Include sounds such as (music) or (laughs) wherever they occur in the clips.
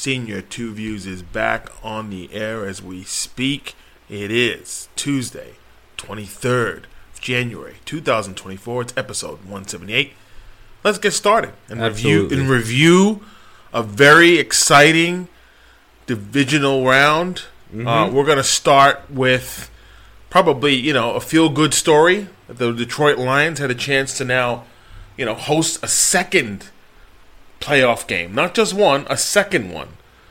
Senior Two Views is back on the air as we speak. It is Tuesday, 23rd of January 2024. It's episode 178. Let's get started and review and review a very exciting divisional round. Uh, we're going to start with probably you know a feel good story. The Detroit Lions had a chance to now you know host a second playoff game, not just one, a second one.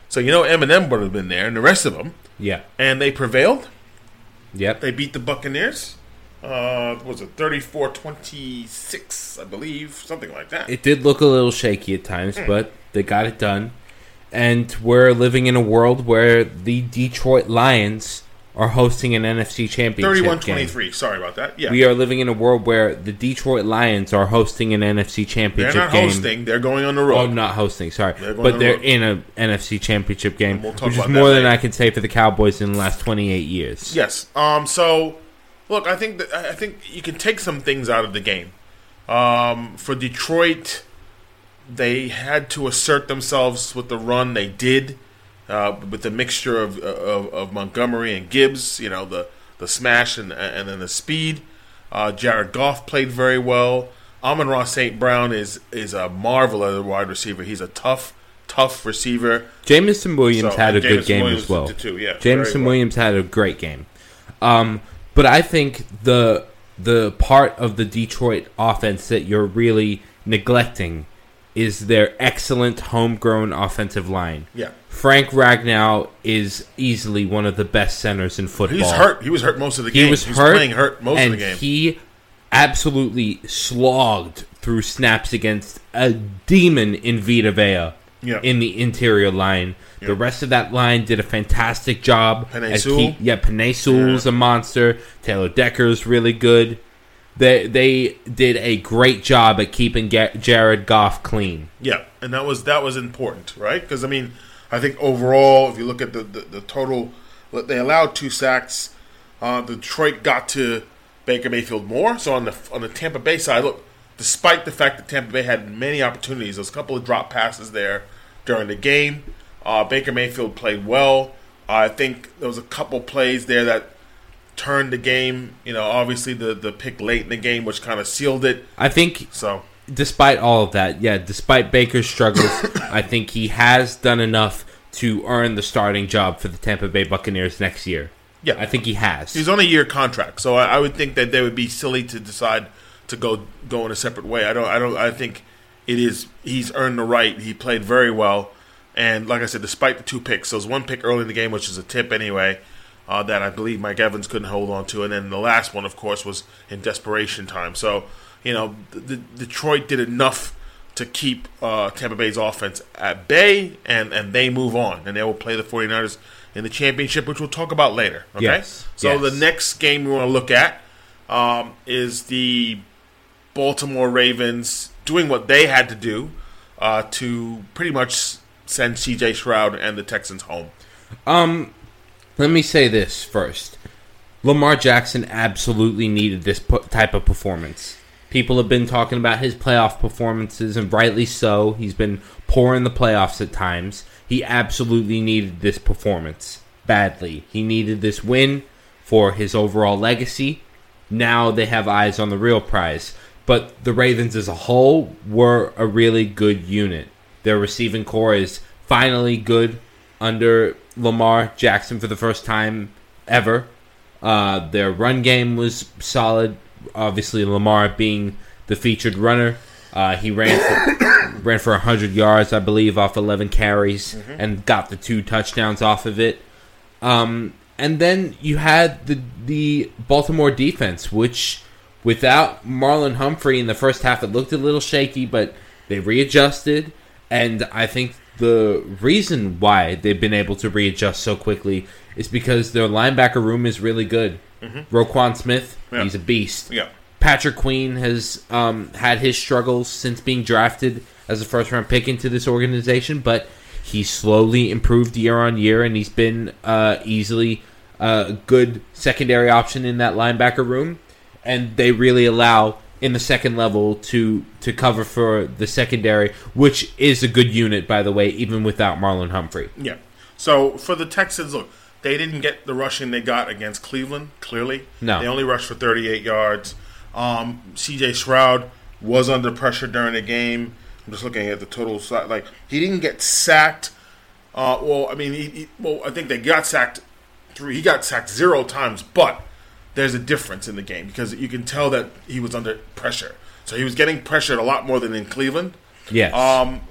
So you know Eminem would have been there and the rest of them, Yeah. and they prevailed. Yep. They beat the Buccaneers. Uh, was it 34-26, I believe, something like that. It did look a little shaky at times, but they got it done. And we're living in a world where the Detroit Lions are hosting an NFC Championship game. 31-23. Sorry about that. Yeah, We are living in a world where the Detroit Lions are hosting an NFC championship game. they're not game. hosting. They're going on the road. Oh, not hosting. Sorry, They're but they're road. in an NFC Championship game, we'll talk which is more than later. I can say for the Cowboys in the last twenty-eight years. Yes. Um. So, look, I think that I think you can take some things out of the game. Um. For Detroit, they had to assert themselves with the run they did, uh, with the mixture of, of of Montgomery and Gibbs. You know the the smash and and then the speed. Uh, Jared Goff played very well. Amon-Ra St. Brown is is a marvel as a wide receiver. He's a tough, tough receiver. Jameson Williams So, had a and good game Williams as well. too, yeah, very Jameson well. Williams had a great game. Um, but I think the the part of the Detroit offense that you're really neglecting is their excellent homegrown offensive line. Yeah. Frank Ragnow is easily one of the best centers in football. He's hurt. He was hurt most of the He game. was He hurt, playing hurt most of the game. he absolutely slogged through snaps against a demon in Vita Vea Yeah. in the interior line. Yeah. The rest of that line did a fantastic job. Penei at Sewell? keep- yeah, Penei Sewell's a monster. Taylor Decker's really good. They they did a great job at keeping Jared Goff clean. Yeah, and that was that was important, right? Because I mean, I think overall, if you look at the the, the total, they allowed two sacks. Uh, Detroit got to Baker Mayfield more. So on the on the Tampa Bay side, look, despite the fact that Tampa Bay had many opportunities, a couple of drop passes there during the game. Uh, Baker Mayfield played well. I think there was a couple plays there that turned the game. You know, obviously the the pick late in the game, which kind of sealed it. I think So despite all of that, yeah, despite Baker's struggles, (coughs) I think he has done enough to earn the starting job for the Tampa Bay Buccaneers next year. Yeah. I think he has. He's on a year contract, so I, I would think that they would be silly to decide to go go in a separate way. I don't. I don't. I think it is. He's earned the right. He played very well, and like I said, despite the two picks, so there's one pick early in the game, which is a tip anyway, uh, that I believe Mike Evans couldn't hold on to, and then the last one, of course, was in desperation time. So you know, the, the, Detroit did enough to keep uh, Tampa Bay's offense at bay, and and they move on, and they will play the 49ers in the championship, which we'll talk about later. Okay, Yes, so yes. the next game we want to look at um, is the Baltimore Ravens doing what they had to do uh, to pretty much send CJ Stroud and the Texans home. Um, let me say this first. Lamar Jackson absolutely needed this type of performance. People have been talking about his playoff performances, and rightly so. He's been poor in the playoffs at times. He absolutely needed this performance badly. He needed this win for his overall legacy. Now they have eyes on the real prize. But the Ravens as a whole were a really good unit. Their receiving corps is finally good under Lamar Jackson for the first time ever. Uh, their run game was solid. Obviously, Lamar being the featured runner, uh, he ran for, (coughs) ran for hundred yards, I believe, off eleven carries, and got the two touchdowns off of it. Um, and then you had the the Baltimore defense, which without Marlon Humphrey in the first half, it looked a little shaky, but they readjusted. And I think the reason why they've been able to readjust so quickly is because their linebacker room is really good. Roquan Smith, Yeah. he's a beast. Yeah. Patrick Queen has um, had his struggles since being drafted as a first round pick into this organization, but he's slowly improved year on year, and he's been uh, easily a good secondary option in that linebacker room. And they really allow in the second level to to cover for the secondary, which is a good unit, by the way, even without Marlon Humphrey. Yeah. So for the Texans, look, they didn't get the rushing they got against Cleveland. Clearly, No. they only rushed for 38 yards. Um, C.J. Stroud was under pressure during the game. I'm just looking at the total. si- Like he didn't get sacked. Uh, well, I mean, he, he, well, I think they got sacked three. He got sacked zero times, but there's a difference in the game because you can tell that he was under pressure. So he was getting pressured a lot more than in Cleveland. Yes. Um,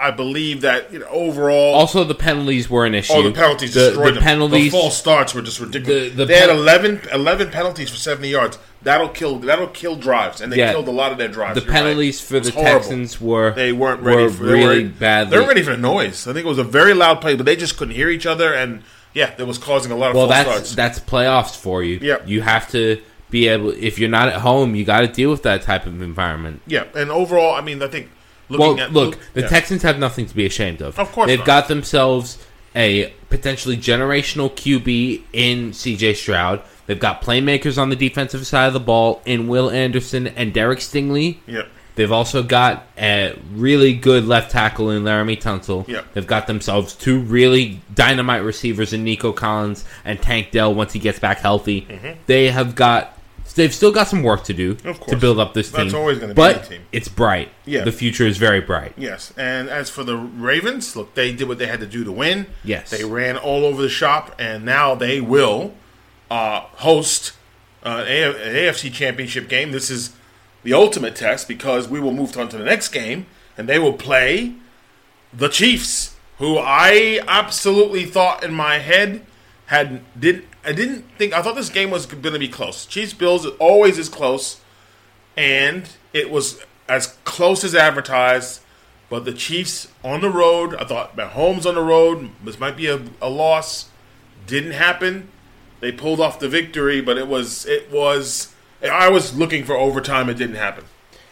I believe that you know, overall, also, the penalties were an issue. Oh, the penalties The, destroyed the them. penalties. The false starts were just ridiculous. The- the they had pen- 11, 11 penalties for seventy yards. That'll kill. That'll kill drives, and they Yeah. killed a lot of their drives. the You're right. penalties for the horrible. Texans were They weren't ready were for they really were, badly. They weren't ready for the noise. I think it was a very loud play, but they just couldn't hear each other, and yeah, that was causing a lot of well, that's starts. that's playoffs for you. Yep. You have to be able. If you're not at home, you got to deal with that type of environment. yeah, and overall, I mean, I think looking Well, at look, the yeah. Texans have nothing to be ashamed of. Of course they've not. got themselves a potentially generational QB in CJ Stroud. They've got playmakers on the defensive side of the ball in Will Anderson and Derek Stingley. Yeah, They've also got a really good left tackle in Laremy Tunsil. Yeah. They've got themselves two really dynamite receivers in Nico Collins and Tank Dell once he gets back healthy. They have got. They've still got some work to do Mm-hmm. To build up this team. That's always gonna be but team. it's bright. Yeah. the future is very bright. Yes, and as for the Ravens, look, they did what they had to do to win. Yes. they ran all over the shop, and now they will uh, host uh, an AFC Championship game. This is the ultimate test because we will move on to the next game, and they will play the Chiefs, who I absolutely thought in my head had did I didn't think I thought this game was going to be close. Chiefs Bills always is close and it was as close as advertised. But the Chiefs on the road, I thought Mahomes on the road, this might be a, a loss. Didn't happen. They pulled off the victory, but it was it was. I was looking for overtime. It didn't happen.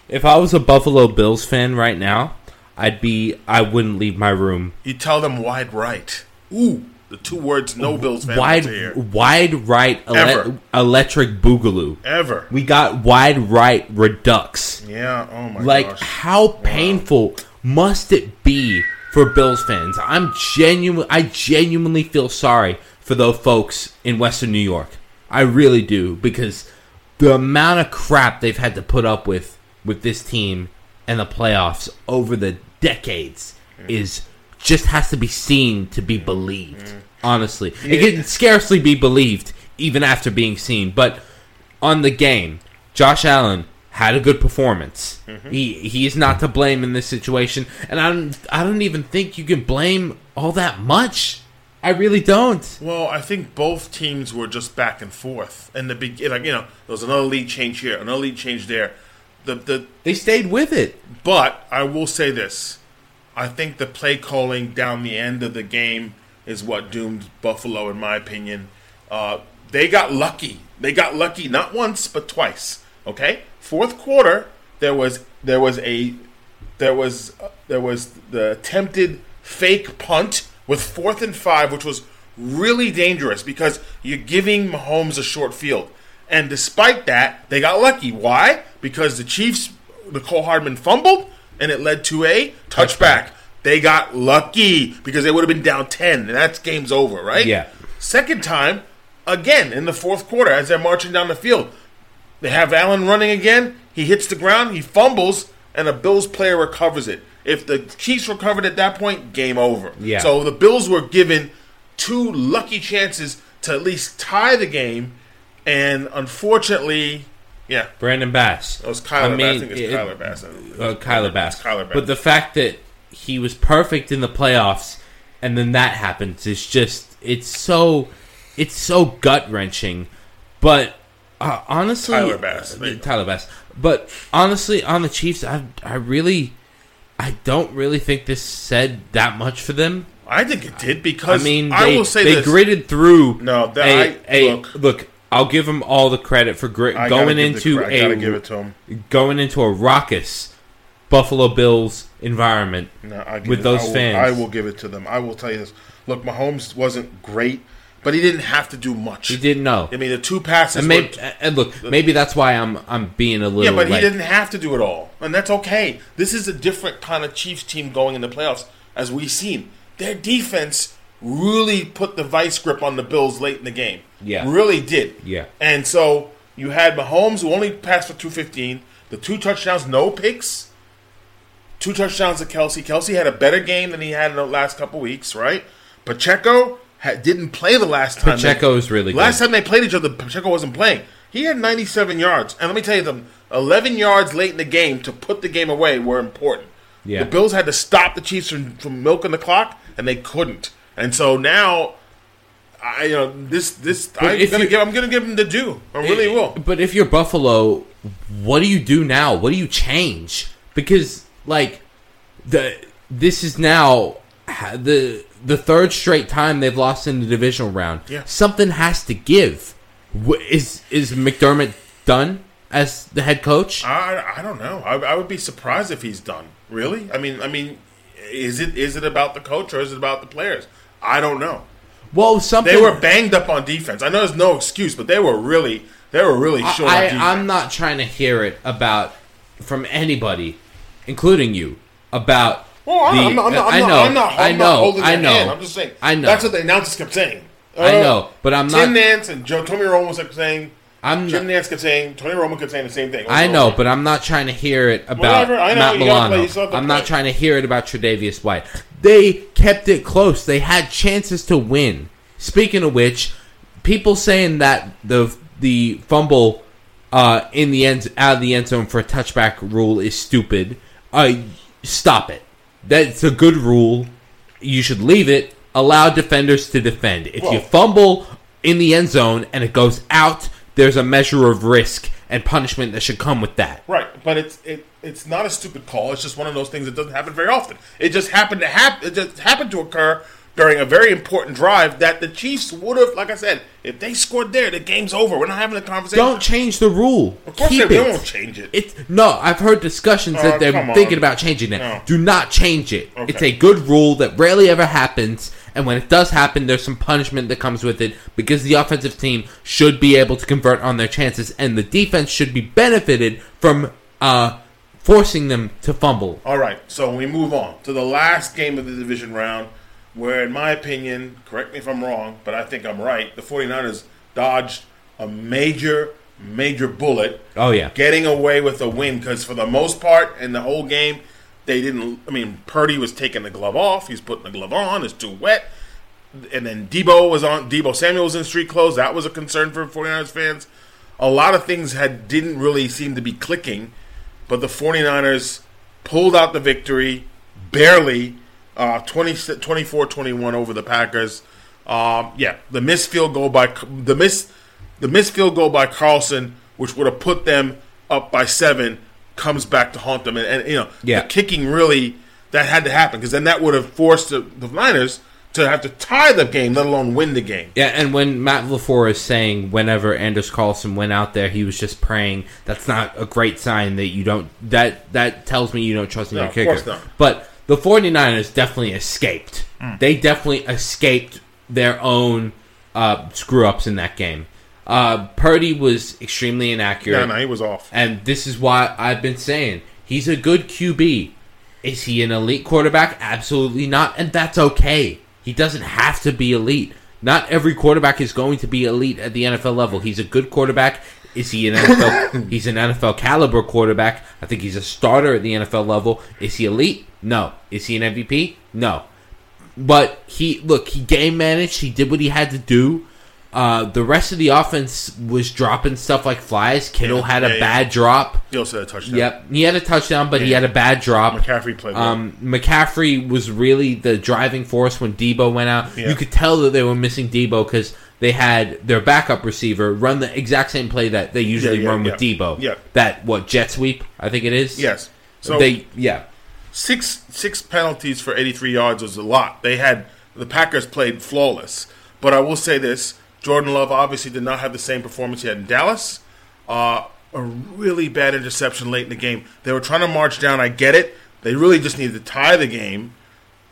If I was a Buffalo Bills fan right now, I'd be. I wouldn't leave my room. You tell them wide right. Ooh, the two words no Bills fan Wide, wants to hear wide right, ele- electric boogaloo. ever. We got wide right redux. Yeah. Oh my Like, gosh. how painful must it be for Bills fans? I'm genuine. I genuinely feel sorry for those folks in Western New York. I really do because the amount of crap they've had to put up with with this team and the playoffs over the decades mm-hmm. is just has to be seen to be mm-hmm. believed. Mm-hmm. Honestly, it can scarcely be believed even after being seen. But on the game, Josh Allen had a good performance. He he is not to blame in this situation, and I don't I don't even think you can blame all that much. I really don't. Well, I think both teams were just back and forth. And the beginning, like you know, there was another lead change here, another lead change there. The the They stayed with it. But I will say this: I think the play calling down the end of the game is what doomed Buffalo, in my opinion. Uh, they got lucky. They got lucky not once but twice. Okay, fourth quarter there was there was a there was there was the attempted fake punt with fourth and five, which was really dangerous because you're giving Mahomes a short field. And despite that, they got lucky. Why? Because the Chiefs, Mecole Hardman fumbled, and it led to a touchback. They got lucky because they would have been down 10, and that's game's over, right? Yeah. Second time, again, in the fourth quarter, as they're marching down the field, they have Allen running again. He hits the ground, he fumbles, and a Bills player recovers it. If the Chiefs recovered at that point, game over. Yeah. So the Bills were given two lucky chances to at least tie the game, and unfortunately, yeah, Brandon Bass. it was Kyler I Bass. I mean, think it's it- Kyler Bass. uh, Kyler Bass. Kyler Bass. But the fact that he was perfect in the playoffs and then that happens is just it's so it's so gut wrenching. But uh, honestly, Tyler Bass. uh, There you go. Tyler Bass. But honestly, on the Chiefs, I I really I don't really think this said that much for them. I think it did because I mean, I they, will say they this. gritted through. No, that- a, I- a- look. look. I'll give them all the credit for grit, I going the into I gotta a give it to him. going into a raucous Buffalo Bills environment. No, I with it- those I will, fans. I will give it to them. I will tell you this. Look, Mahomes wasn't great, but he didn't have to do much. He didn't know. I mean, the two passes. And, maybe, were, and look, maybe that's why I'm I'm being a little. yeah, but he didn't have to do it all, and that's okay. This is a different kind of Chiefs team going in the playoffs, as we've seen. Their defense really put the vice grip on the Bills late in the game. Yeah. really did. Yeah. and so you had Mahomes who only passed for two fifteen, the two touchdowns, no picks. Two touchdowns to Kelce. Kelce had a better game than he had in the last couple weeks, right? Pacheco had, didn't play the last time. they- Pacheco is really Last good. time they played each other, Pacheco wasn't playing. He had 97 yards. And let me tell you them 11 yards late in the game to put the game away were important. Yeah. The Bills had to stop the Chiefs from, from milking the clock, and they couldn't. And so now, I you know this this I'm gonna you- give I'm gonna give them the due. I really eh, will. But if you're Buffalo, what do you do now? What do you change? Because like the this is now the the third straight time they've lost in the divisional round. Yeah. Something has to give. Is is McDermott done as the head coach? I, I don't know. I, I would be surprised if he's done. Really? I mean, I mean, is it is it about the coach or is it about the players? I don't know. Well, something They were banged up on defense. I know there's no excuse, but they were really they were really short on I I'm not trying to hear it about from anybody, including you, about. Well, I'm, the- I'm, not- I'm, not- I I'm know, not, I'm not, I know, holding I know, hand. I'm just saying. I know. That's what the announcers kept saying. I Uh, know, but I'm not. Tim. Nance and Joe Tommy Romo kept saying. I'm Jim not, Nance kept saying. Tony Romo kept saying the same thing. I know, but I'm not trying to hear it about Whatever, I know, Matt you gotta play, you Milano. still have to I'm not trying to hear it about Tre'Davious White. They kept it close. They had chances to win. Speaking of which, people saying that the the fumble uh, in the end out of the end zone for a touchback rule is stupid. Uh, stop it. That's a good rule. You should leave it. Allow defenders to defend. If you fumble in the end zone and it goes out, there's a measure of risk and punishment that should come with that. Right, but it's it, it's not a stupid call. It's just one of those things that doesn't happen very often. It just happened to happen. It just happened to occur during a very important drive that the Chiefs would have, like I said, if they scored there, the game's over. We're not having a conversation. Don't change the rule. Of course, Keep they, it. won't change it. It's no. I've heard discussions Oh, that they're come on. thinking about changing it. No. Do not change it. Okay. It's a good rule that rarely ever happens, and when it does happen, there's some punishment that comes with it because the offensive team should be able to convert on their chances, and the defense should be benefited from uh, forcing them to fumble. All right, so we move on to the last game of the division round, where, in my opinion, correct me if I'm wrong, but I think I'm right, the 49ers dodged a major, major bullet, Oh yeah, getting away with a win because, for the most part, in the whole game, they didn't. I mean, Purdy was taking the glove off, he's putting the glove on, it's too wet. And then Deebo was on. Deebo Samuel was in street clothes. That was a concern for 49ers fans. A lot of things had didn't really seem to be clicking, but the 49ers pulled out the victory barely uh 20 24-21 over the Packers. Um, yeah, the missed field goal by the miss the missed field goal by Carlson, which would have put them up by seven, comes back to haunt them. And, and you know, Yeah. the kicking really that had to happen because then that would have forced the, the Niners to have to tie the game, let alone win the game. Yeah, and when Matt LaFleur is saying whenever Anders Carlson went out there, he was just praying. That's not a great sign that you don't. That that tells me you don't trust in No, your of kicker. course not. But the 49ers definitely escaped. They definitely escaped their own uh, screw ups in that game. Uh, Purdy was extremely inaccurate. Yeah, no, he was off. And this is why I've been saying he's a good QB. Is he an elite quarterback? Absolutely not, and that's okay. He doesn't have to be elite. Not every quarterback is going to be elite at the NFL level. He's a good quarterback. Is he an NFL? (coughs) he's an NFL caliber quarterback. I think he's a starter at the NFL level. Is he elite? No. Is he an MVP? No. But he look, he game managed. He did what he had to do. Uh, the rest of the offense was dropping stuff like flies. Kittle Yeah, had a yeah, yeah. bad drop. He also had a touchdown. Yep, he had a touchdown, but he had a bad drop. McCaffrey played well. Um, McCaffrey was really the driving force when Deebo went out. Yeah. You could tell that they were missing Deebo because they had their backup receiver run the exact same play that they usually Yeah, yeah, run with yeah. Deebo. Yeah. That what jet sweep? I think it is. yes. So they yeah. six six penalties for 83 yards was a lot. They had the Packers played flawless. But I will say this: Jordan Love obviously did not have the same performance he had in Dallas. Uh, a really bad interception late in the game. They were trying to march down. I get it. They really just needed to tie the game,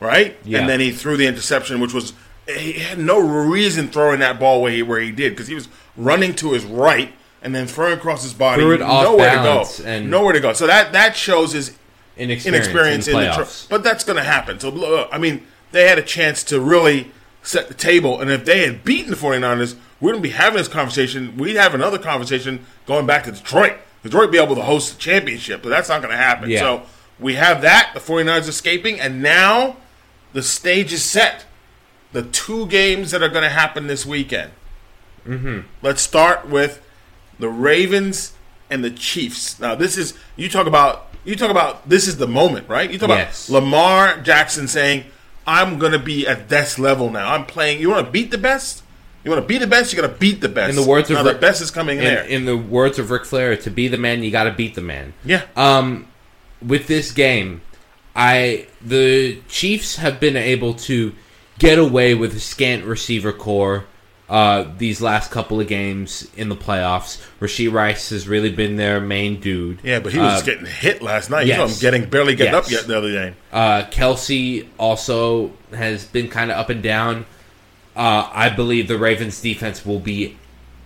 right? Yeah. And then he threw the interception, which was he had no reason throwing that ball where he, where he did because he was running to his right and then throwing across his body. Threw it off nowhere to go. and- nowhere to go. So that that shows his Inexperience, inexperience in in, the the tr- but that's going to happen. So look, uh, I mean, they had a chance to really set the table, and if they had beaten the 49ers, we wouldn't be having this conversation. We'd have another conversation going back to Detroit. Detroit would be able to host the championship, but that's not going to happen. Yeah. So we have that. The 49ers escaping, and now the stage is set. The two games that are going to happen this weekend. Mm-hmm. Let's start with the Ravens and the Chiefs. Now, this is you talk about you talk about this is the moment, right? You talk Yes. about Lamar Jackson saying, "I'm going to be at this level now. I'm playing. You want to beat the best? You want to be the best? You got to beat the best." In the words of now, the Rick- best is coming In, there. in the words of Ric Flair, to be the man, you got to beat the man. yeah, Um, with this game, I the Chiefs have been able to get away with a scant receiver corps. Uh, these last couple of games in the playoffs, Rashee Rice has really been their main dude. yeah, but he was Uh, getting hit last night. yes. You know, him getting barely getting up yet the other day. Uh, Kelce also has been kind of up and down. Uh, I believe the Ravens defense will be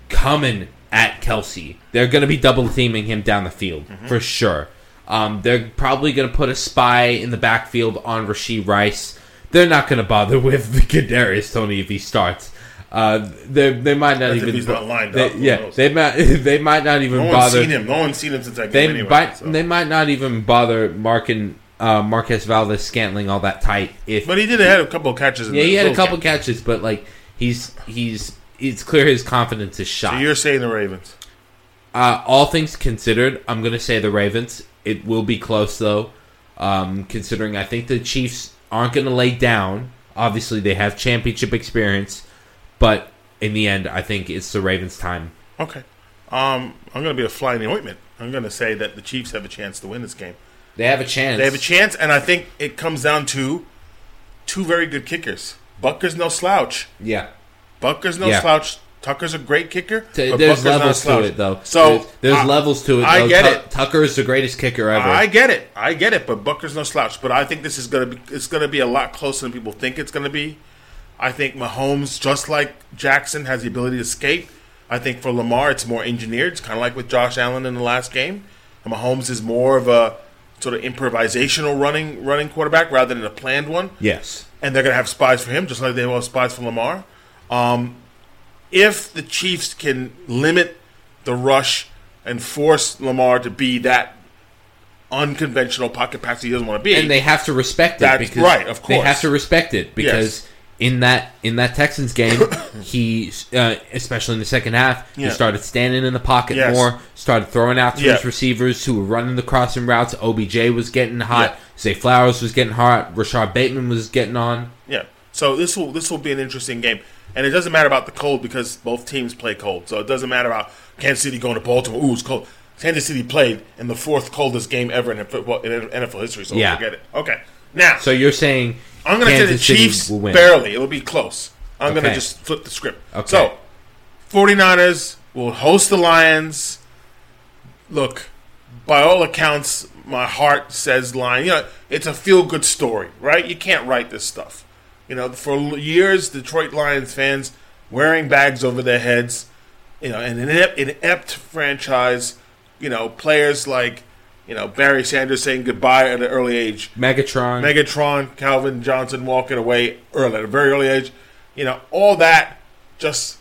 coming at Kelce. They're going to be double teaming him down the field for sure. Um, they're probably going to put a spy in the backfield on Rashee Rice. They're not going to bother with (laughs) the Kadarius Toney if he starts. Uh, they they might not if even he's not lined they- up, yeah they might (laughs) they might not even No one's bother seen him. No one's seen him since that they anyway. might so. they might not even bother marking uh, Marquez Valdes-Scantling all that tight. If but he did have a couple of catches. In yeah, the he had a couple games. catches, but like he's he's it's clear his confidence is shot. So you're saying the Ravens? Uh, all things considered, I'm going to say the Ravens. It will be close though, um, considering I think the Chiefs aren't going to lay down. Obviously, they have championship experience, but in the end, I think it's the Ravens' time. Okay. Um, I'm going to be a fly in the ointment. I'm going to say that the Chiefs have a chance to win this game. They have a chance. They have a chance, and I think it comes down to two very good kickers. Butker's no slouch. Yeah. Butker's no Yeah. slouch. Tucker's a great kicker. T- but There's Butker's not levels to it, though. So there's, there's I- levels to it. I though. get Tu- it. is the greatest kicker ever. I get it. I get it. But Butker's no slouch. But I think this is going to be. It's to be a lot closer than people think it's going to be. I think Mahomes, just like Jackson, has the ability to escape. I think for Lamar, it's more engineered. It's kind of like with Josh Allen in the last game. And Mahomes is more of a sort of improvisational running running quarterback rather than a planned one. yes. And they're going to have spies for him, just like they will have spies for Lamar. Um, if the Chiefs can limit the rush and force Lamar to be that unconventional pocket passer he doesn't want to be, and they have to respect it That's because right, of course. they have to respect it because Yes. in that in that Texans game, (coughs) he uh, especially in the second half, Yeah. he started standing in the pocket Yes. more, started throwing out to Yeah. his receivers who were running the crossing routes. OBJ was getting hot, Yeah. Zay Flowers was getting hot, Rashod Bateman was getting on. Yeah. So this will this will be an interesting game, and it doesn't matter about the cold because both teams play cold. So it doesn't matter about Kansas City going to Baltimore. Ooh, it's cold. Kansas City played in the fourth coldest game ever in football in NFL history. So Yeah. forget it. Okay. Now So you're saying I'm going to say the City Chiefs will win. barely. It'll be close. I'm going to just flip the script. Okay. So 49ers will host the Lions. Look, by all accounts, my heart says Lions. You know, it's a feel good story, right? You can't write this stuff. You know, for years, Detroit Lions fans wearing bags over their heads, you know, an inept, inept franchise, you know, players like, you know, Barry Sanders saying goodbye at an early age. Megatron? Megatron, Calvin Johnson walking away early at a very early age. You know, all that just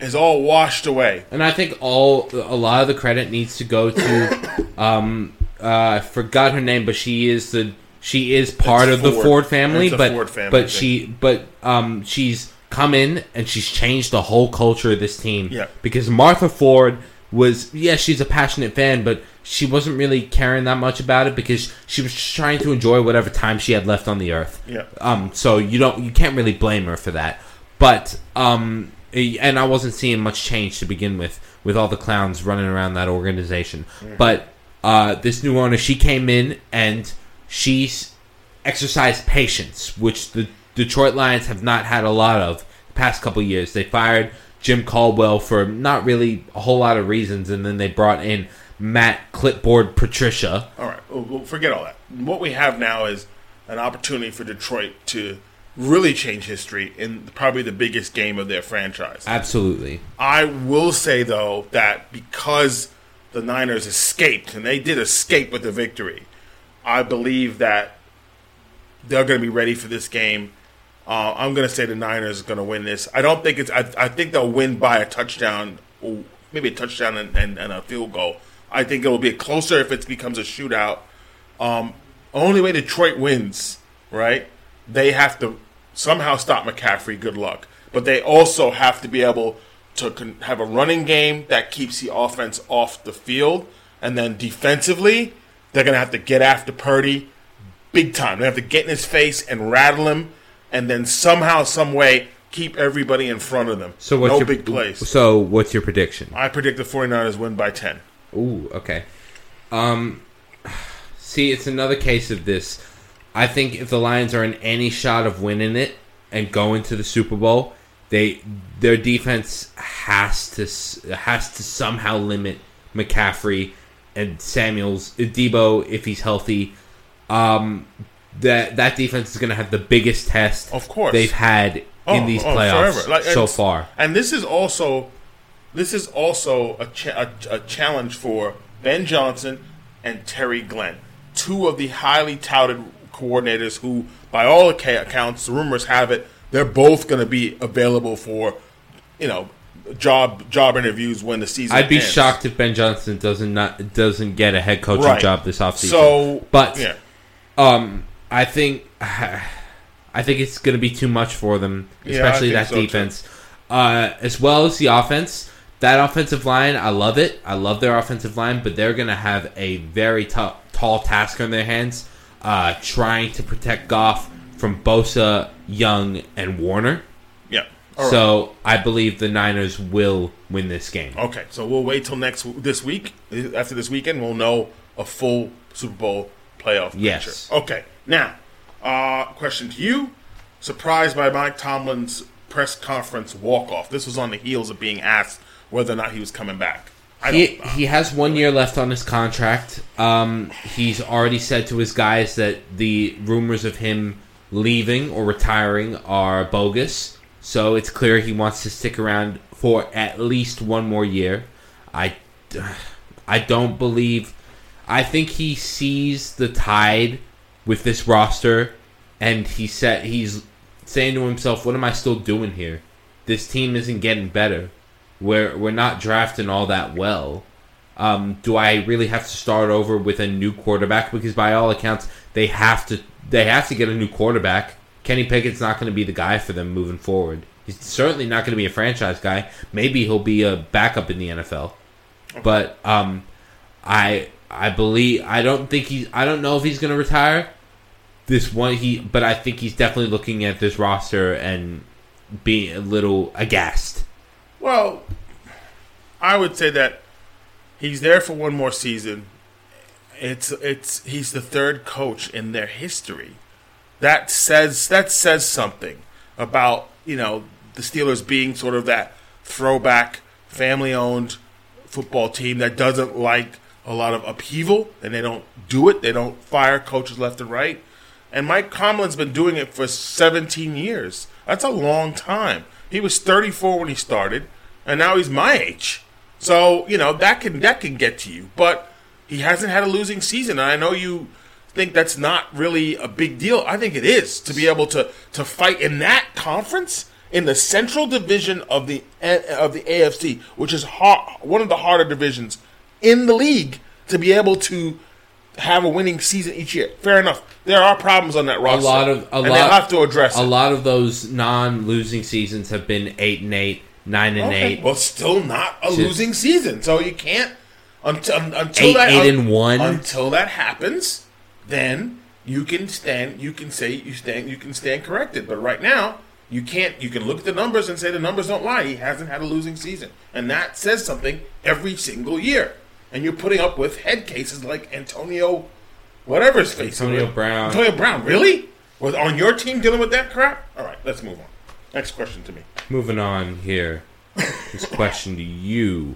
is all washed away. And I think all a lot of the credit needs to go to (coughs) um uh I forgot her name, but she is the she is part It's of the Ford. Ford family, but Ford family but thing. she but um she's come in and she's changed the whole culture of this team. Yeah. Because Martha Ford was yeah, she's a passionate fan, but she wasn't really caring that much about it because she was just trying to enjoy whatever time she had left on the earth. Yeah. Um, so you don't you can't really blame her for that. But um, eh, and I wasn't seeing much change to begin with with all the clowns running around that organization. But uh, this new owner, she came in and she exercised patience, which the Detroit Lions have not had a lot of the past couple years. They fired Jim Caldwell for not really a whole lot of reasons, and then they brought in Matt Clipboard Patricia. All right, well, well, forget all that. What we have now is an opportunity for Detroit to really change history in probably the biggest game of their franchise. Absolutely. I will say though that because the Niners escaped and they did escape with the victory, I believe that they're going to be ready for this game. Uh, I'm going to say the Niners are going to win this. I don't think it's. I, I think they'll win by a touchdown, maybe a touchdown and, and, and a field goal. I think it will be closer if it becomes a shootout. Um, only way Detroit wins, right? They have to somehow stop McCaffrey. Good luck, but they also have to be able to con- have a running game that keeps the offense off the field, and then defensively, they're going to have to get after Purdy big time. They have to get in his face and rattle him, and then somehow, some way, keep everybody in front of them. So what's no your big plays. So what's your prediction? I predict the 49ers win by 10. Ooh, okay. Um, see, it's another case of this. I think if the Lions are in any shot of winning it and going to the Super Bowl, they their defense has to has to somehow limit McCaffrey and Samuels, Deebo if he's healthy. Um, that that defense is going to have the biggest test, Of course. they've had in Oh, these oh, playoffs. Like, so far. And this is also this is also a, cha- a, a challenge for Ben Johnson and Terry Glenn, two of the highly touted coordinators who, by all accounts, the rumors have it, they're both going to be available for, you know, job job interviews when the season. I'd be ends. shocked if Ben Johnson doesn't not doesn't get a head coaching Right. job this offseason. So, but yeah, um, I think (sighs) I think it's going to be too much for them, especially think that so, defense, uh, as well as the offense. That offensive line, I love it. I love their offensive line, but they're going to have a very tough, tall task on their hands, uh, trying to protect Goff from Bosa, Young, and Warner. All right. So I believe the Niners will win this game. Okay, so we'll wait till next this week. After this weekend, we'll know a full Super Bowl playoff Yes. picture. Okay, now, uh, question to you: Surprised by Mike Tomlin's press conference walk off? This was on the heels of being asked whether or not he was coming back. I He, don't. he has one year left on his contract. Um, he's already said to his guys that the rumors of him leaving or retiring are bogus. So it's clear he wants to stick around for at least one more year. I, I don't believe. I think he sees the tide with this roster, and he said he's saying to himself, "What am I still doing here? This team isn't getting better. We're we're not drafting all that well. Um, do I really have to start over with a new quarterback? Because by all accounts, they have to they have to get a new quarterback. Kenny Pickett's not going to be the guy for them moving forward. He's certainly not going to be a franchise guy. Maybe he'll be a backup in the NFL. But um, I I believe I don't think he's I don't know if he's going to retire this one he but I think he's definitely looking at this roster and being a little aghast. Well, I would say that he's there for one more season. It's it's he's the third coach in their history. That says that says something about you know the Steelers being sort of that throwback, family-owned football team that doesn't like a lot of upheaval, and they don't do it. They don't fire coaches left and right. And Mike Tomlin's been doing it for 17 years. That's a long time. He was 34 when he started, and now he's my age. So you know that can that can get to you. But he hasn't had a losing season, and I know you think that's not really a big deal. I think it is to be able to to fight in that conference in the Central Division of the of the AFC, which is hard, one of the harder divisions in the league, to be able to have a winning season each year. Fair enough. There are problems on that roster. A lot of- a and lot- have to address A it. lot of those non-losing seasons have been eight and eight, nine and Okay. eight. Well, still not a Just- losing season, so you can't until until Eight- that eight and one. Until that happens, then you can stand. You can say you stand. You can stand corrected. But right now, you can't. You can look at the numbers and say the numbers don't lie. He hasn't had a losing season, and that says something every single year. And you're putting up with head cases like Antonio, whatever his face. Antonio. Brown. Antonio Brown, really? Was on your team dealing with that crap? All right, let's move on. Next question to me. Moving on here. This question to you: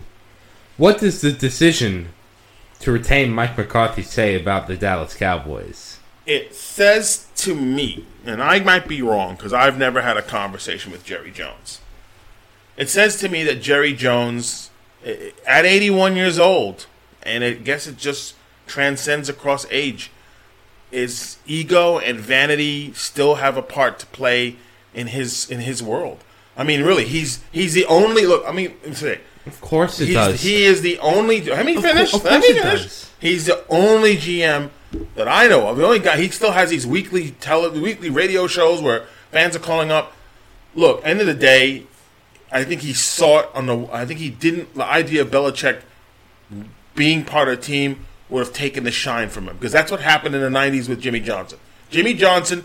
What does the decision to retain Mike McCarthy say about the Dallas Cowboys? It says to me, and I might be wrong because I've never had a conversation with Jerry Jones. It says to me that Jerry Jones, eh, at 81 years old, and I guess it just transcends across age, is ego and vanity still have a part to play in his in his world. I mean, really, he's he's the only look. I mean, Of course it he's, does. he is the only. Let me finish. of let me finish. He's the only GM that I know of. The only guy. He still has these weekly tele, weekly radio shows where fans are calling up. Look, end of the day, I think he saw it on the. I think he didn't. The idea of Belichick being part of the team would have taken the shine from him because that's what happened in the '90s with Jimmy Johnson. Jimmy Johnson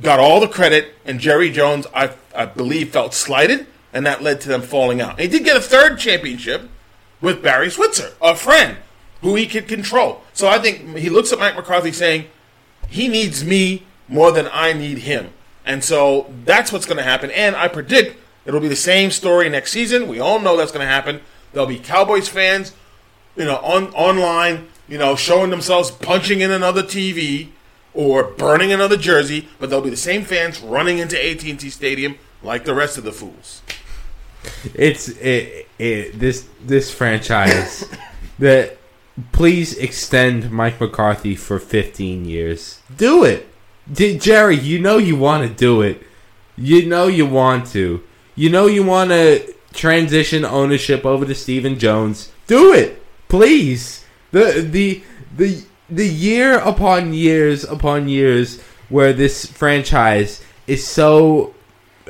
got all the credit, and Jerry Jones, I, I believe, felt slighted, and that led to them falling out. And he did get a third championship with Barry Switzer, a friend who he could control. So I think he looks at Mike McCarthy saying, he needs me more than I need him. And so that's what's going to happen. And I predict it'll be the same story next season. We all know that's going to happen. There'll be Cowboys fans, you know, on online, you know, showing themselves punching in another TV or burning another jersey, but there'll be the same fans running into AT&T Stadium like the rest of the fools. It's it, it this this franchise (laughs) that please extend Mike McCarthy for 15 years. Do it. D- Jerry, you know you want to do it. You know you want to. You know you want to transition ownership over to Stephen Jones. Do it. Please. The the the the year upon years upon years where this franchise is so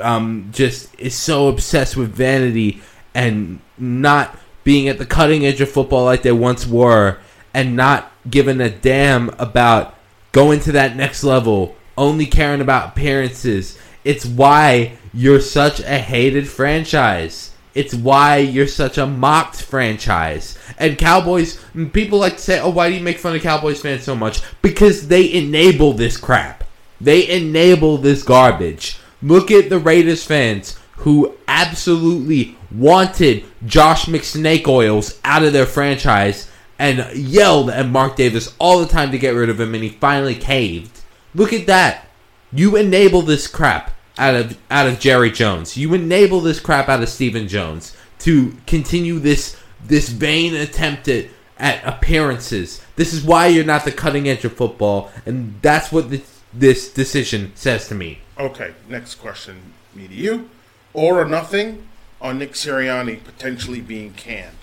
um, just is so obsessed with vanity and not being at the cutting edge of football like they once were, and not giving a damn about going to that next level, only caring about appearances. It's why you're such a hated franchise. It's why you're such a mocked franchise. And Cowboys, people like to say, oh, why do you make fun of Cowboys fans so much? Because they enable this crap. They enable this garbage. Look at the Raiders fans who absolutely wanted Josh McSnake Oils out of their franchise and yelled at Mark Davis all the time to get rid of him, and he finally caved. Look at that. You enable this crap out of out of Jerry Jones. You enable this crap out of Stephen Jones to continue this this vain attempt at, at appearances. This is why you're not the cutting edge of football, and that's what this, this decision says to me. Okay, next question, me to you. All or nothing on Nick Sirianni potentially being canned.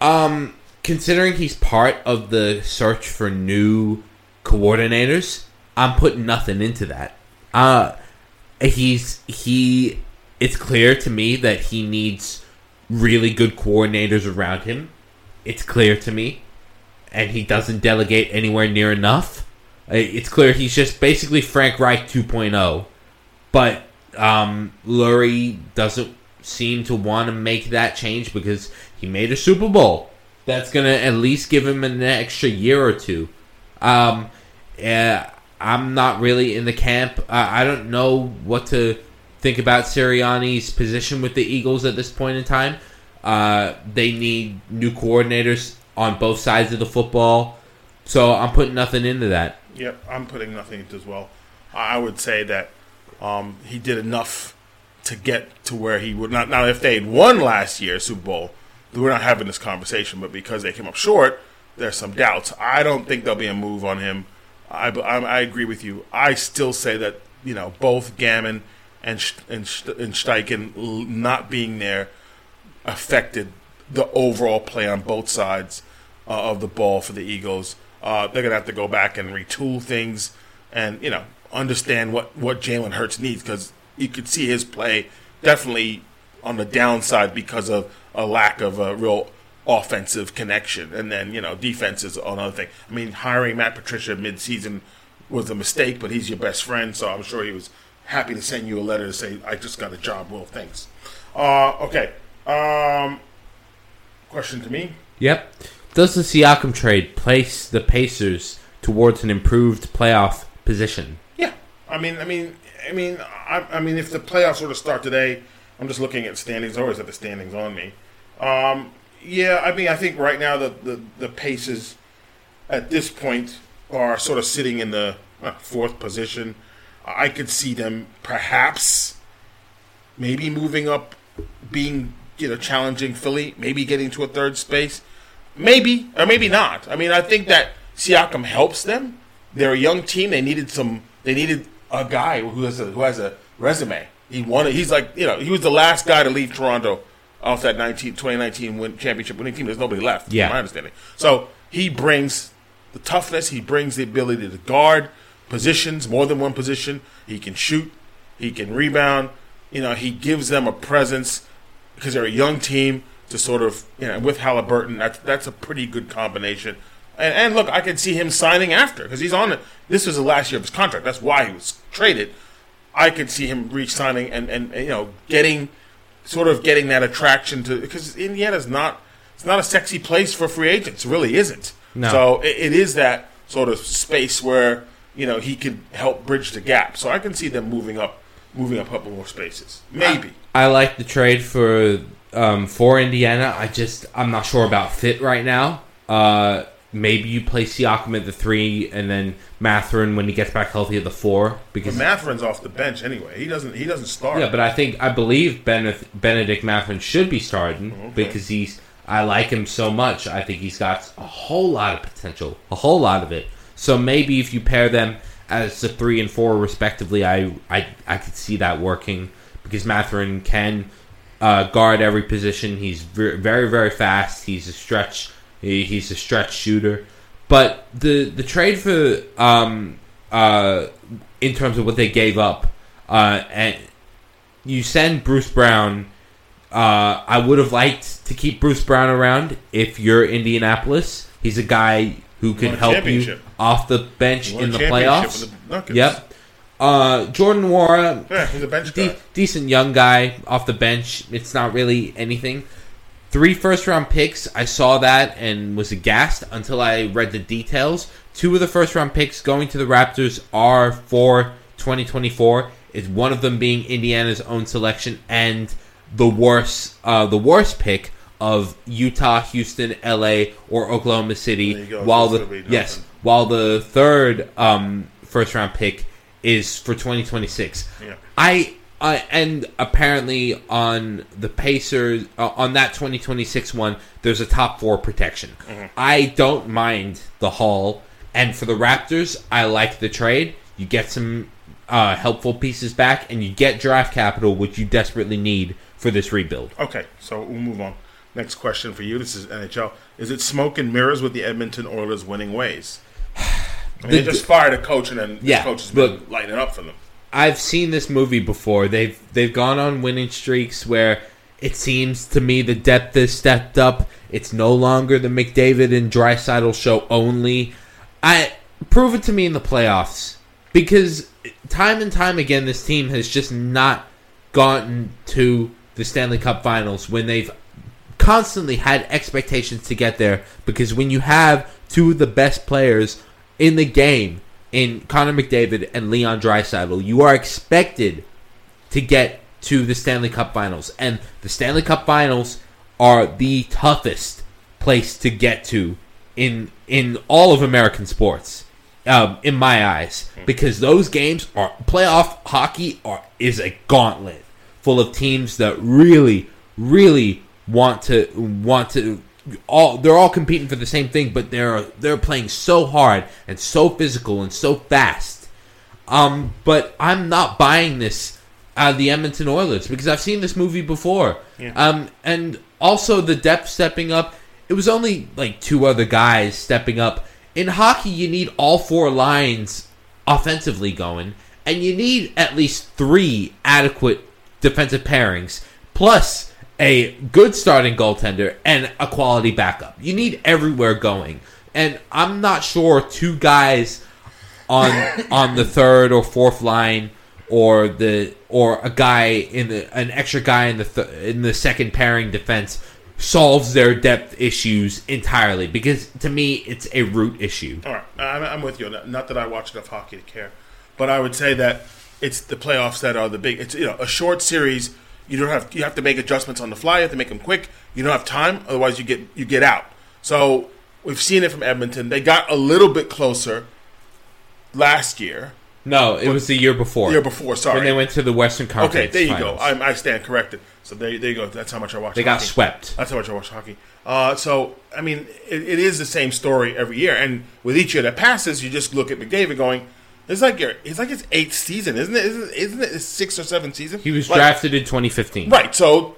Um, considering he's part of the search for new coordinators, I'm putting nothing into that. Uh, he's he. It's clear to me that he needs really good coordinators around him. It's clear to me, and he doesn't delegate anywhere near enough. It's clear he's just basically Frank Reich 2.0, but um, Lurie doesn't seem to want to make that change because he made a Super Bowl. That's gonna at least give him an extra year or two. Um, I'm not really in the camp. I, I don't know what to think about Sirianni's position with the Eagles at this point in time. Uh, they need new coordinators on both sides of the football, so I'm putting nothing into that. Yep, I'm putting nothing into as well. I would say that um, he did enough to get to where he would not. Now, if they had won last year Super Bowl, we're not having this conversation. But because they came up short, there's some doubts. I don't think there'll be a move on him. I, I, I agree with you. I still say that you know both Gannon and and, and Steichen not being there affected the overall play on both sides uh, of the ball for the Eagles. Uh, they're gonna have to go back and retool things, and you know understand what what Jalen Hurts needs because you could see his play definitely on the downside because of a lack of a real offensive connection, and then you know defense is another thing. I mean, hiring Matt Patricia mid-season was a mistake, but he's your best friend, so I'm sure he was happy to send you a letter to say, "I just got a job." Well, thanks. Uh, okay. Um, question to me. Yep. Does the Siakam trade place the Pacers towards an improved playoff position? Yeah, I mean, I mean, I mean, I, I mean, if the playoffs were to start today, I'm just looking at standings. I always have the standings on me. Um, yeah, I mean, I think right now the the, the Pacers at this point are sort of sitting in the uh, fourth position. I could see them perhaps maybe moving up, being you know challenging Philly, maybe getting to a third space, maybe or maybe not. I mean, I think that Siakam helps them. They're a young team. They needed some. They needed a guy who has a, who has a resume. He won. He's like you know he was the last guy to leave Toronto off that 19, 2019 win, championship winning team. There's nobody left. Yeah. my understanding. So he brings the toughness. He brings the ability to guard positions, more than one position. He can shoot. He can rebound. You know, he gives them a presence because they're a young team to sort of you know with Halliburton. That's that's a pretty good combination. And, and look, I can see him signing after because he's on it. This was the last year of his contract. That's why he was traded. I could see him re-signing and, and, you know getting sort of getting that attraction to because Indiana's not it's not a sexy place for free agents. It really isn't. No. So it, it is that sort of space where you know he could help bridge the gap. So I can see them moving up, moving up a couple more spaces. Maybe. I like the trade for um, for Indiana. I just I'm not sure about fit right now. Uh, maybe you play Siakam at the three, and then Mathurin when he gets back healthy at the four But because Mathurin's off the bench anyway. He doesn't. He doesn't start. yeah. But I think I believe Benedict, Benedict Mathurin should be starting Okay. because he's I like him so much. I think he's got a whole lot of potential, a whole lot of it. So maybe if you pair them as the three and four respectively, I I I could see that working because Mathurin can uh, guard every position. He's very very fast. He's a stretch. he- He's a stretch shooter. But the the trade for um uh in terms of what they gave up uh and you send Bruce Brown. Uh, I would have liked to keep Bruce Brown around if you're Indianapolis. He's a guy who can help you off the bench in the playoffs. the Yep. Uh, Jordan Nwora, Yeah, he's a bench de- decent young guy off the bench. It's not really anything. Three first round picks. I saw that and was aghast until I read the details. Two of the first round picks going to the Raptors are for 2024. Is one of them being Indiana's own selection and the worst, uh, the worst pick of Utah, Houston, LA, or Oklahoma City. There you go. While the it's gonna be yes, while the third um, first round pick is for 2026. Yeah. I uh, and apparently on the Pacers uh, on that 2026 one, there's a top four protection. Mm-hmm. I don't mind the haul, and for the Raptors, I like the trade. You get some uh, helpful pieces back, and you get draft capital, which you desperately need for this rebuild. Okay, so we'll move on. Next question for you. This is NHL. Is it smoke and mirrors with the Edmonton Oilers winning ways? I mean, The- they just fired a coach, and then Yeah, the coach has been look- lighting up for them. I've seen this movie before. They've they've gone on winning streaks where it seems to me the depth has stepped up. It's no longer the McDavid and Draisaitl show only. I prove it to me in the playoffs because time and time again this team has just not gotten to the Stanley Cup Finals when they've constantly had expectations to get there because when you have two of the best players in the game in Connor McDavid and Leon Draisaitl, you are expected to get to the Stanley Cup Finals, and the Stanley Cup Finals are the toughest place to get to in in all of American sports, um, in my eyes, because those games are playoff hockey are is a gauntlet full of teams that really, really want to want to all they're all competing for the same thing, but they're they're playing so hard and so physical and so fast. Um, but I'm not buying this out of the Edmonton Oilers because I've seen this movie before. Yeah. Um, and also the depth stepping up. It was only like two other guys stepping up. In hockey, you need all four lines offensively going, and you need at least three adequate defensive pairings, plus a good starting goaltender and a quality backup. You need everywhere going. And I'm not sure two guys on (laughs) on the third or fourth line or the or a guy in the an extra guy in the th- in the second pairing defense solves their depth issues entirely because to me it's a root issue. All right, I'm, I'm with you. Not, not that I watch enough hockey to care, but I would say that it's the playoffs that are the big. It's you know a short series. You don't have you have to make adjustments on the fly. You have to make them quick. You don't have time, otherwise you get you get out. So we've seen it from Edmonton. They got a little bit closer last year, No, it was the year before. year before. Sorry, when they went to the Western Conference. Okay, there you Finals. go. I, I stand corrected. So there, there you go. That's how much I watch. They got hockey. swept. That's how much I watch hockey. Uh, so I mean, it, it is the same story every year, and with each year that passes, you just look at McDavid going. It's like your, it's like his eighth season, isn't it? Isn't, isn't it his sixth or seventh season? He was Like- drafted in 2015. Right. So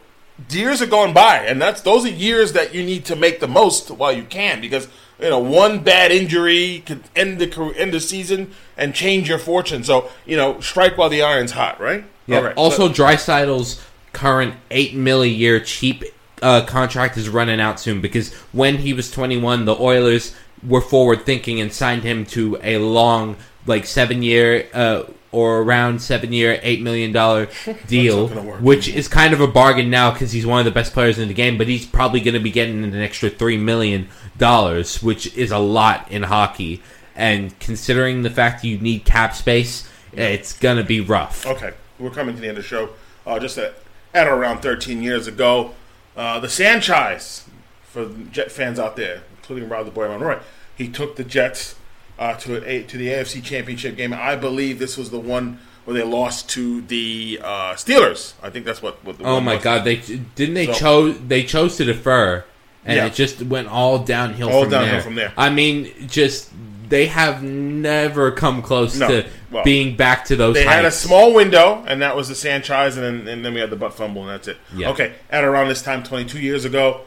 years are going by, and that's those are years that you need to make the most while you can, because you know one bad injury could end the career, end the season and change your fortune. So you know, strike while the iron's hot, right? Yeah. Right. Also, So- Draisaitl's current eight mil a year cheap uh, contract is running out soon because when he was 21, the Oilers were forward thinking and signed him to a long, like seven year uh, or around seven year, eight million dollar (laughs) deal, not gonna work. which is kind of a bargain now because he's one of the best players in the game. But he's probably going to be getting an extra three million dollars, which is a lot in hockey. And considering the fact you need cap space, it's going to be rough. Okay, we're coming to the end of the show. Uh, just at, at around 13 years ago, uh, the Sanchez, for Jet fans out there, including Rob the Boy Monroy, he took the Jets uh, to a, to the AFC Championship game. I believe this was the one where they lost to the uh, Steelers. I think that's what. what the Oh my was. God! They didn't they So- chose they chose to defer, and Yeah. it just went all downhill. All from downhill there. from there. I mean, just they have never come close No. to Well, being back to those. They had a small window, and that was the Sanchez, and then, and then we had the butt fumble, and that's it. Yeah. Okay, at around this time, 22 years ago,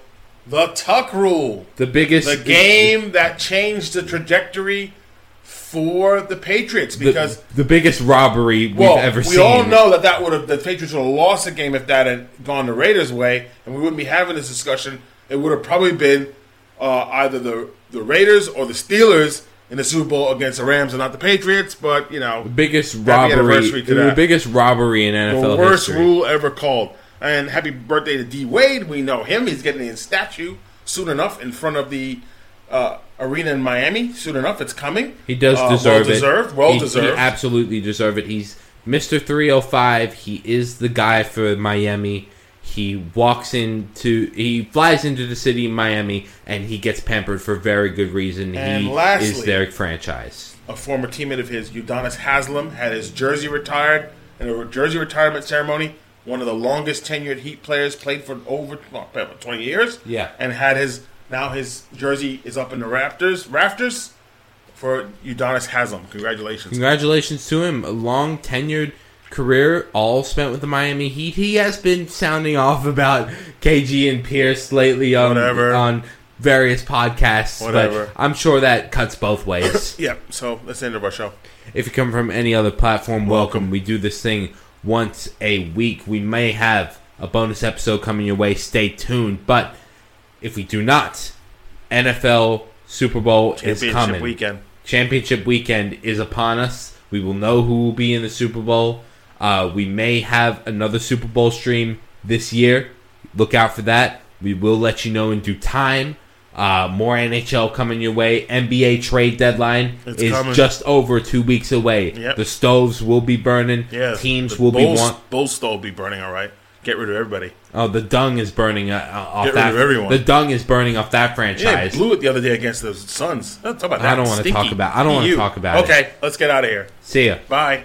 the Tuck Rule. the biggest the game that changed the trajectory for the Patriots because the biggest robbery we've well, ever we seen. We all know that that would have the Patriots would have lost the game if that had gone the Raiders' way, and we wouldn't be having this discussion. It would have probably been uh, either the the Raiders or the Steelers in the Super Bowl against the Rams and not the Patriots. But you know, the biggest robbery, the biggest robbery in NFL the worst history. rule ever called. And happy birthday to D Wade. We know him. He's getting a statue soon enough in front of the uh, arena in Miami. Soon enough, it's coming. He does Uh, deserve well it. deserved. Well He- deserved. He absolutely deserve it. He's Mr. 305. He is the guy for Miami. He walks into, he flies into the city of Miami, and he gets pampered for very good reason. And he lastly- is their franchise. a former teammate of his, Udonis Haslem, had his jersey retired in a jersey retirement ceremony. One of the longest tenured Heat players, played for over 20 years. Yeah. And had his, now his jersey is up in the Raptors, rafters for Udonis Haslem. Congratulations. Congratulations to him. A long tenured career, all spent with the Miami Heat. He has been sounding off about KG and Pierce lately on Whatever. on various podcasts. Whatever. But I'm sure that cuts both ways. (coughs) Yeah, so that's the end of our show. If you come from any other platform, welcome. Welcome. We do this thing once a week. We may have a bonus episode coming your way. Stay tuned. But if we do not, NFL Super Bowl is coming. weekend. Championship weekend is upon us. We will know who will be in the Super Bowl. Uh, we may have another Super Bowl stream this year. Look out for that. We will let you know in due time. Uh, more NHL coming your way. NBA trade deadline It's is coming. just over two weeks away. Yep. The stoves will be burning. Yeah, Teams will be want. Bulls still be burning. All right, get rid of everybody. Oh, the dung is burning uh, uh, off Get rid that. of everyone. The dung is burning off that Yeah, franchise. blew it the other day against the Suns. Let's talk about that. I don't wanna Stinky. talk about- I don't wanna EU. talk about it. Okay, let's get out of here. See ya. Bye.